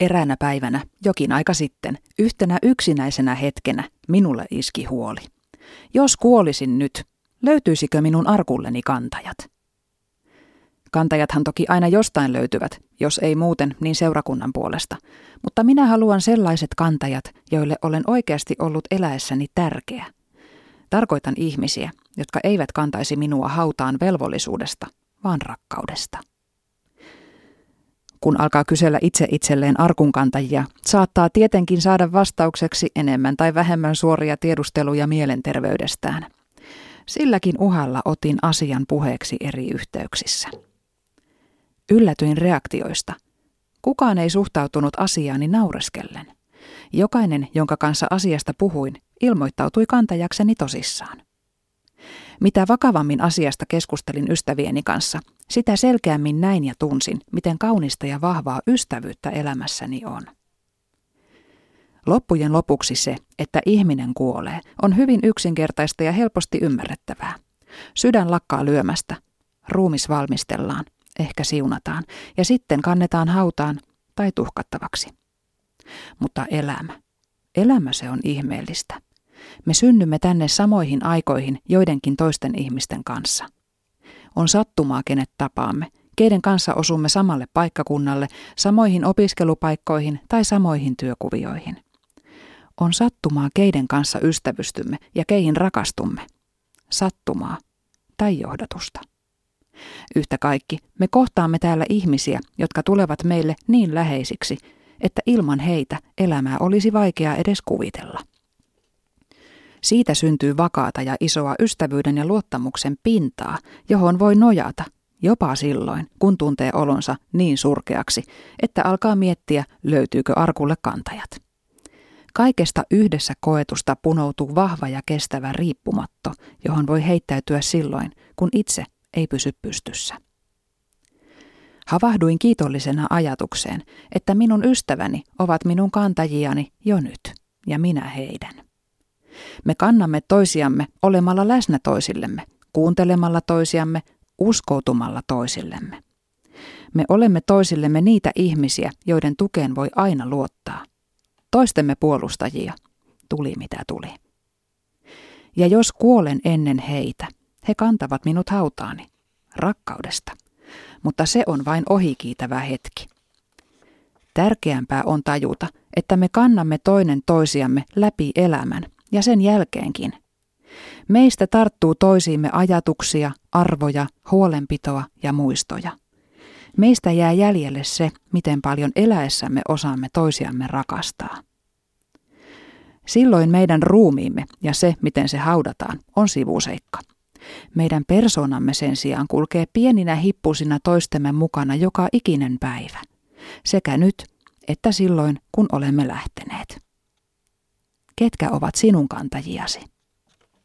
Eräänä päivänä, jokin aika sitten, yhtenä yksinäisenä hetkenä, minulle iski huoli. Jos kuolisin nyt, löytyisikö minun arkulleni kantajat? Kantajathan toki aina jostain löytyvät, jos ei muuten, niin seurakunnan puolesta. Mutta minä haluan sellaiset kantajat, joille olen oikeasti ollut eläessäni tärkeä. Tarkoitan ihmisiä, jotka eivät kantaisi minua hautaan velvollisuudesta, vaan rakkaudesta. Kun alkaa kysellä itse itselleen arkunkantajia, saattaa tietenkin saada vastaukseksi enemmän tai vähemmän suoria tiedusteluja mielenterveydestään. Silläkin uhalla otin asian puheeksi eri yhteyksissä. Yllätyin reaktioista. Kukaan ei suhtautunut asiaani naureskellen. Jokainen, jonka kanssa asiasta puhuin, ilmoittautui kantajakseni tosissaan. Mitä vakavammin asiasta keskustelin ystävieni kanssa, sitä selkeämmin näin ja tunsin, miten kaunista ja vahvaa ystävyyttä elämässäni on. Loppujen lopuksi se, että ihminen kuolee, on hyvin yksinkertaista ja helposti ymmärrettävää. Sydän lakkaa lyömästä, ruumis valmistellaan, ehkä siunataan, ja sitten kannetaan hautaan tai tuhkattavaksi. Mutta elämä, elämä se on ihmeellistä. Me synnymme tänne samoihin aikoihin joidenkin toisten ihmisten kanssa. On sattumaa, kenet tapaamme, keiden kanssa osumme samalle paikkakunnalle, samoihin opiskelupaikkoihin tai samoihin työkuvioihin. On sattumaa, keiden kanssa ystävystymme ja keihin rakastumme. Sattumaa tai johdatusta. Yhtä kaikki, me kohtaamme täällä ihmisiä, jotka tulevat meille niin läheisiksi, että ilman heitä elämää olisi vaikea edes kuvitella. Siitä syntyy vakaata ja isoa ystävyyden ja luottamuksen pintaa, johon voi nojata, jopa silloin, kun tuntee olonsa niin surkeaksi, että alkaa miettiä, löytyykö arkulle kantajat. Kaikesta yhdessä koetusta punoutuu vahva ja kestävä riippumatto, johon voi heittäytyä silloin, kun itse ei pysy pystyssä. Havahduin kiitollisena ajatukseen, että minun ystäväni ovat minun kantajiani jo nyt, ja minä heidän. Me kannamme toisiamme olemalla läsnä toisillemme, kuuntelemalla toisiamme, uskoutumalla toisillemme. Me olemme toisillemme niitä ihmisiä, joiden tukeen voi aina luottaa. Toistemme puolustajia, tuli mitä tuli. Ja jos kuolen ennen heitä, he kantavat minut hautaani, rakkaudesta. Mutta se on vain ohikiitävä hetki. Tärkeämpää on tajuta, että me kannamme toinen toisiamme läpi elämän ja sen jälkeenkin. Meistä tarttuu toisiimme ajatuksia, arvoja, huolenpitoa ja muistoja. Meistä jää jäljelle se, miten paljon eläessämme osaamme toisiamme rakastaa. Silloin meidän ruumiimme ja se, miten se haudataan, on sivuseikka. Meidän persoonamme sen sijaan kulkee pieninä hippusina toistemme mukana joka ikinen päivä, sekä nyt että silloin, kun olemme lähteneet ketkä ovat sinun kantajiasi.